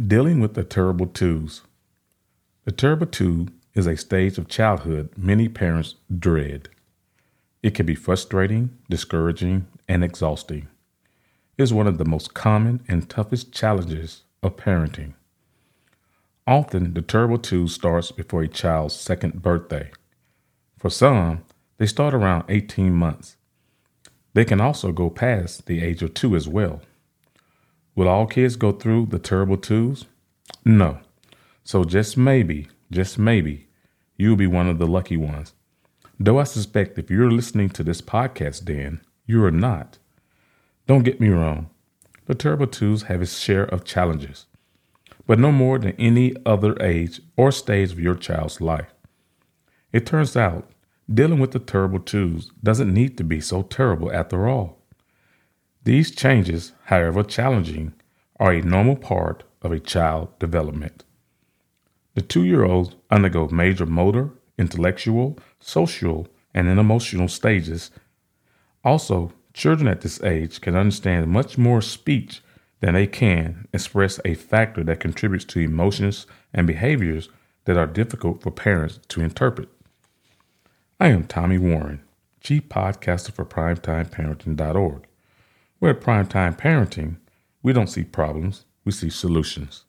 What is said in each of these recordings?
Dealing with the terrible twos. The terrible two is a stage of childhood many parents dread. It can be frustrating, discouraging, and exhausting. It is one of the most common and toughest challenges of parenting. Often, the terrible two starts before a child's second birthday. For some, they start around 18 months. They can also go past the age of two as well. Will all kids go through the terrible twos? No. So just maybe, just maybe, you'll be one of the lucky ones. Though I suspect if you're listening to this podcast, Dan, you are not. Don't get me wrong. The terrible twos have its share of challenges, but no more than any other age or stage of your child's life. It turns out dealing with the terrible twos doesn't need to be so terrible after all. These changes, however challenging, are a normal part of a child development. The two year olds undergo major motor, intellectual, social, and emotional stages. Also, children at this age can understand much more speech than they can express a factor that contributes to emotions and behaviors that are difficult for parents to interpret. I am Tommy Warren, Chief Podcaster for PrimetimeParenting.org. We're at Primetime Parenting. We don't see problems, we see solutions.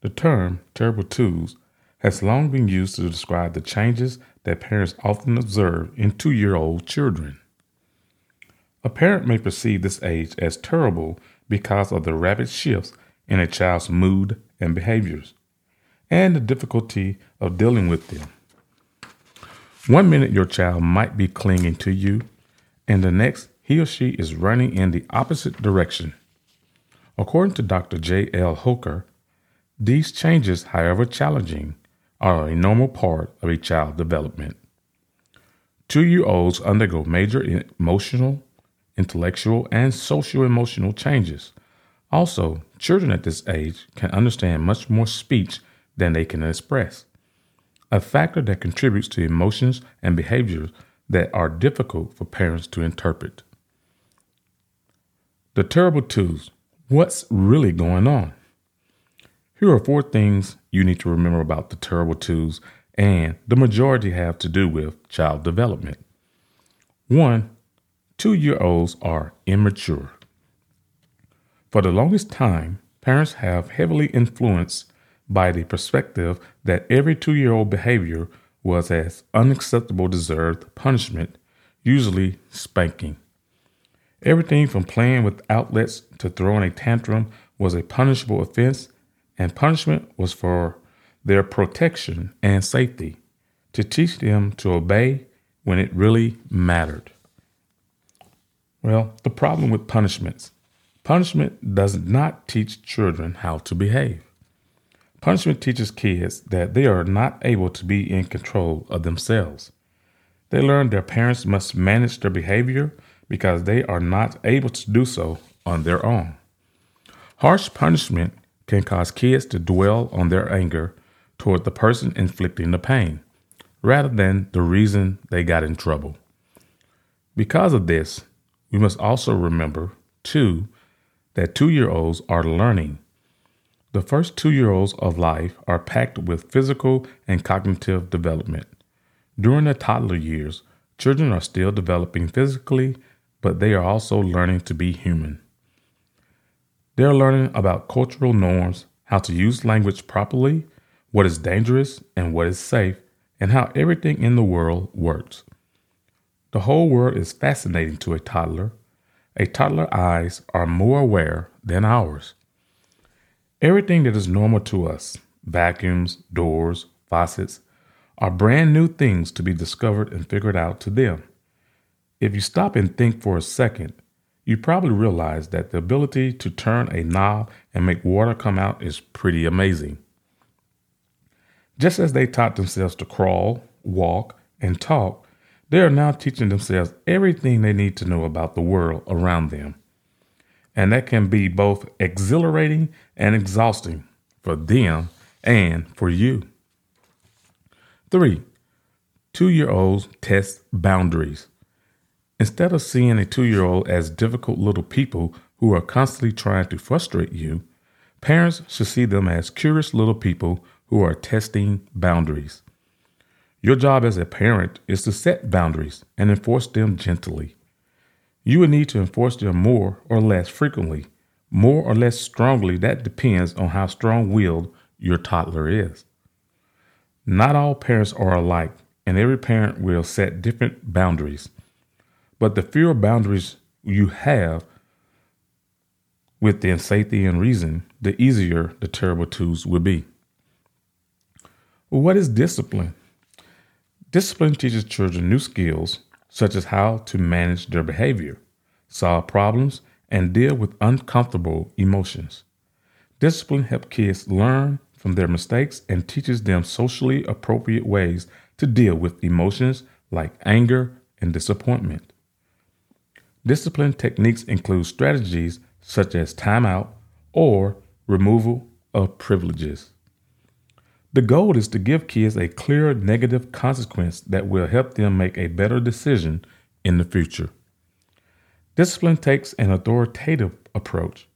The term terrible twos has long been used to describe the changes that parents often observe in two year old children. A parent may perceive this age as terrible because of the rapid shifts in a child's mood and behaviors, and the difficulty of dealing with them. One minute your child might be clinging to you, and the next he or she is running in the opposite direction. According to Dr. J. L. Hoecker, these changes, however challenging, are a normal part of a child's development. Two year olds undergo major emotional, intellectual, and social emotional changes. Also, children at this age can understand much more speech than they can express, a factor that contributes to emotions and behaviors that are difficult for parents to interpret. The terrible twos. What's really going on? Here are four things you need to remember about the terrible twos, and the majority have to do with child development. One, two year olds are immature. For the longest time, parents have heavily influenced by the perspective that every two year old behavior was as unacceptable deserved punishment, usually spanking. Everything from playing with outlets to throwing a tantrum was a punishable offense, and punishment was for their protection and safety, to teach them to obey when it really mattered. Well, the problem with punishments punishment does not teach children how to behave. Punishment teaches kids that they are not able to be in control of themselves. They learn their parents must manage their behavior because they are not able to do so on their own. Harsh punishment can cause kids to dwell on their anger toward the person inflicting the pain rather than the reason they got in trouble. Because of this, we must also remember, too, that two year olds are learning. The first two year olds of life are packed with physical and cognitive development. During the toddler years, children are still developing physically but they are also learning to be human. They are learning about cultural norms, how to use language properly, what is dangerous and what is safe, and how everything in the world works. The whole world is fascinating to a toddler. A toddler's eyes are more aware than ours. Everything that is normal to us vacuums, doors, faucets are brand new things to be discovered and figured out to them. If you stop and think for a second, you probably realize that the ability to turn a knob and make water come out is pretty amazing. Just as they taught themselves to crawl, walk, and talk, they are now teaching themselves everything they need to know about the world around them. And that can be both exhilarating and exhausting for them and for you. Three, two year olds test boundaries. Instead of seeing a two year old as difficult little people who are constantly trying to frustrate you, Parents should see them as curious little people who are testing boundaries. Your job as a parent is to set boundaries and enforce them gently. You will need to enforce them more or less frequently, more or less strongly. That depends on how strong willed your toddler is. Not all parents are alike, and every parent will set different boundaries. But the fewer boundaries you have within safety and reason, the easier the terrible twos will be. What is discipline? Discipline teaches children new skills, such as how to manage their behavior, solve problems, and deal with uncomfortable emotions. Discipline helps kids learn from their mistakes and teaches them socially appropriate ways to deal with emotions like anger and disappointment. Discipline techniques include strategies such as timeout or removal of privileges. The goal is to give kids a clear negative consequence that will help them make a better decision in the future. Discipline takes an authoritative approach.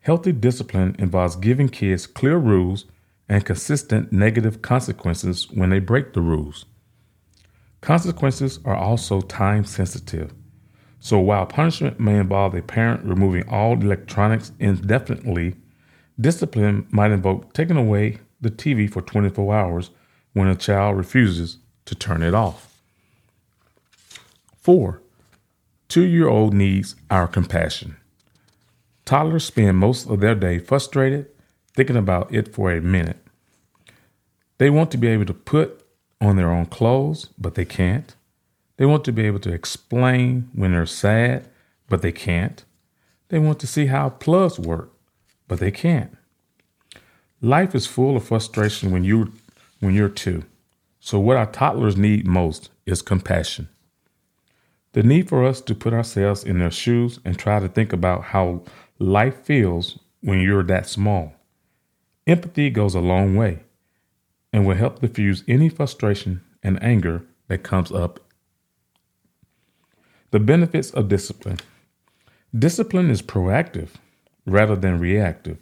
Healthy discipline involves giving kids clear rules and consistent negative consequences when they break the rules. Consequences are also time sensitive. So while punishment may involve a parent removing all electronics indefinitely, discipline might invoke taking away the TV for 24 hours when a child refuses to turn it off. 4. Two year old needs our compassion. Toddlers spend most of their day frustrated, thinking about it for a minute. They want to be able to put on their own clothes, but they can't. They want to be able to explain when they're sad, but they can't. They want to see how plugs work, but they can't. Life is full of frustration when you when you're two. So what our toddlers need most is compassion. The need for us to put ourselves in their shoes and try to think about how life feels when you're that small. Empathy goes a long way and will help diffuse any frustration and anger that comes up the benefits of discipline discipline is proactive rather than reactive.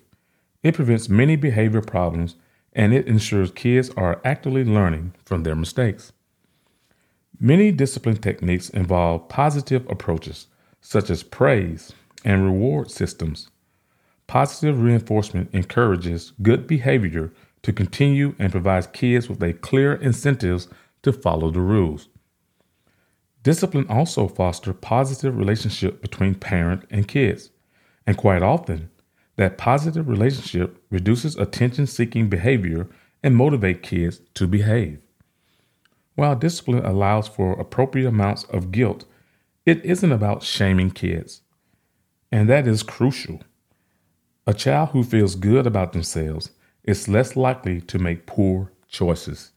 It prevents many behavior problems and it ensures kids are actively learning from their mistakes. Many discipline techniques involve positive approaches, such as praise and reward systems. Positive reinforcement encourages good behavior to continue and provides kids with a clear incentives to follow the rules. Discipline also fosters positive relationship between parent and kids, and quite often, that positive relationship reduces attention-seeking behavior and motivate kids to behave. While discipline allows for appropriate amounts of guilt, it isn't about shaming kids. And that is crucial. A child who feels good about themselves is less likely to make poor choices.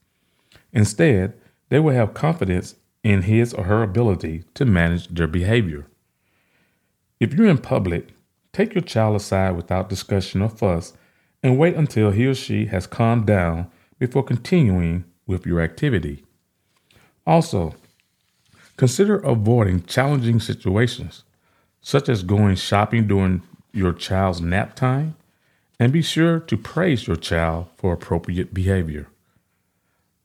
Instead, they will have confidence in his or her ability to manage their behavior. If you're in public, take your child aside without discussion or fuss and wait until he or she has calmed down before continuing with your activity. Also, consider avoiding challenging situations, such as going shopping during your child's nap time, and be sure to praise your child for appropriate behavior.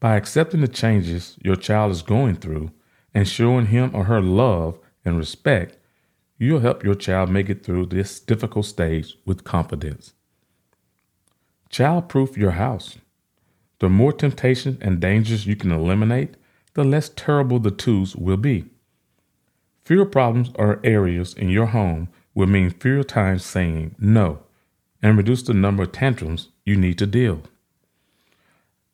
By accepting the changes your child is going through and showing him or her love and respect, you'll help your child make it through this difficult stage with confidence. Childproof your house. The more temptations and dangers you can eliminate, the less terrible the twos will be. Fewer problems or areas in your home will mean fewer times saying no and reduce the number of tantrums you need to deal.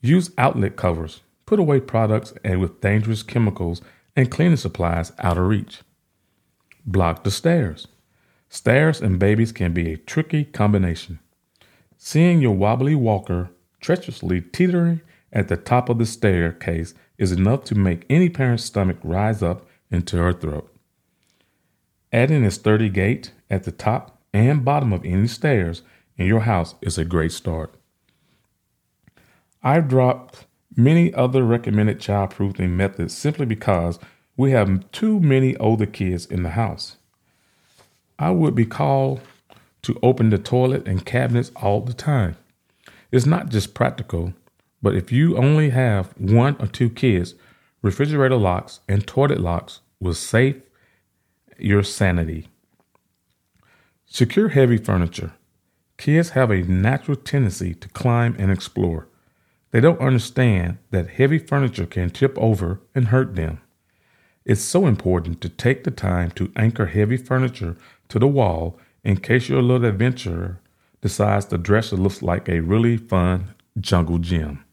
Use outlet covers. Put away products and with dangerous chemicals and cleaning supplies out of reach. Block the stairs. Stairs and babies can be a tricky combination. Seeing your wobbly walker treacherously teetering at the top of the staircase is enough to make any parent's stomach rise up into her throat. Adding a sturdy gate at the top and bottom of any stairs in your house is a great start. I've dropped many other recommended child proofing methods simply because we have too many older kids in the house. I would be called to open the toilet and cabinets all the time. It's not just practical, but if you only have one or two kids, refrigerator locks and toilet locks will save your sanity. Secure heavy furniture. Kids have a natural tendency to climb and explore. They don't understand that heavy furniture can tip over and hurt them. It's so important to take the time to anchor heavy furniture to the wall in case your little adventurer decides the dresser looks like a really fun jungle gym.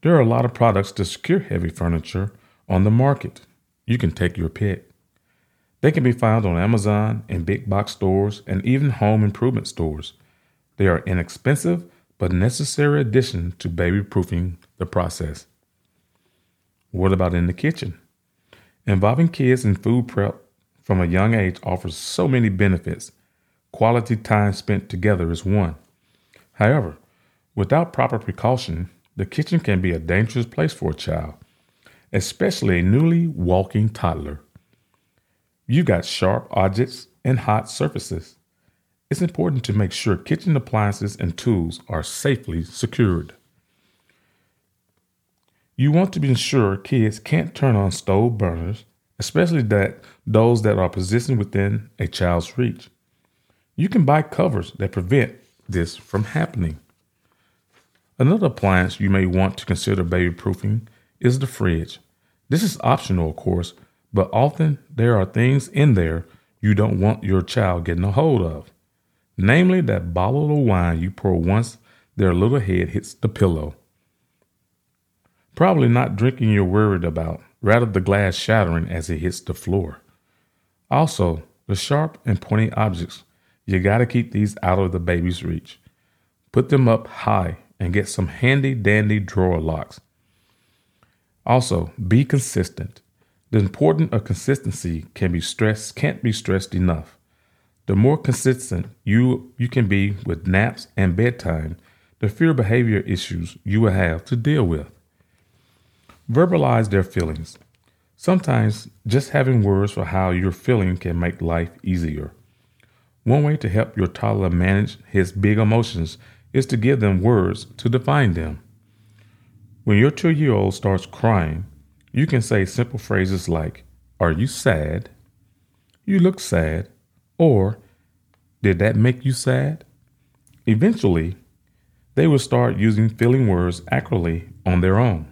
There are a lot of products to secure heavy furniture on the market. You can take your pick. They can be found on Amazon and big box stores and even home improvement stores. They are inexpensive but necessary addition to baby proofing the process. What about in the kitchen? Involving kids in food prep from a young age offers so many benefits. Quality time spent together is one. However, without proper precaution, the kitchen can be a dangerous place for a child, especially a newly walking toddler. You got sharp objects and hot surfaces. It's important to make sure kitchen appliances and tools are safely secured. You want to be sure kids can't turn on stove burners, especially that those that are positioned within a child's reach. You can buy covers that prevent this from happening. Another appliance you may want to consider baby proofing is the fridge. This is optional, of course, but often there are things in there you don't want your child getting a hold of. Namely, that bottle of wine you pour once their little head hits the pillow. Probably not drinking you're worried about, rather the glass shattering as it hits the floor. Also, the sharp and pointy objects, you gotta keep these out of the baby's reach. Put them up high and get some handy dandy drawer locks. Also, be consistent. The importance of consistency can be stressed can't be stressed enough. The more consistent you you can be with naps and bedtime, the fewer behavior issues you will have to deal with. Verbalize their feelings. Sometimes just having words for how you're feeling can make life easier. One way to help your toddler manage his big emotions is to give them words to define them. When your two year old starts crying, you can say simple phrases like, Are you sad? You look sad. Or, Did that make you sad? Eventually, they will start using feeling words accurately on their own.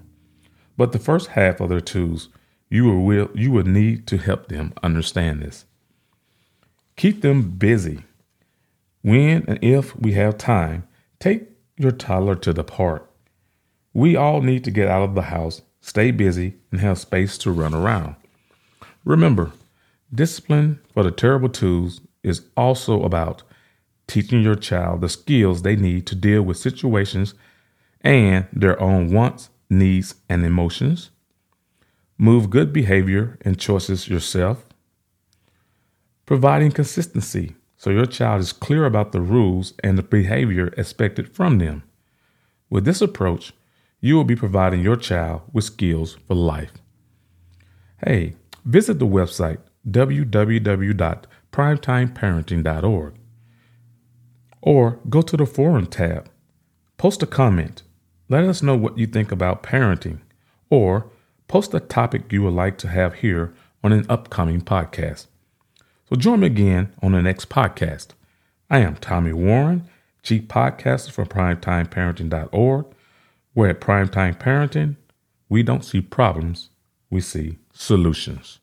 But the first half of their tools, you will, you will need to help them understand this. Keep them busy. When and if we have time, take your toddler to the park. We all need to get out of the house, stay busy, and have space to run around. Remember, discipline for the terrible twos is also about teaching your child the skills they need to deal with situations and their own wants needs, and emotions. Move good behavior and choices yourself. Providing consistency so your child is clear about the rules and the behavior expected from them. With this approach, you will be providing your child with skills for life. Hey, visit the website www.primetimeparenting.org or go to the forum tab. Post a comment let us know what you think about parenting or post a topic you would like to have here on an upcoming podcast. So join me again on the next podcast. I am Tommy Warren, Chief Podcaster for PrimetimeParenting.org, where at Primetime Parenting, we don't see problems, we see solutions.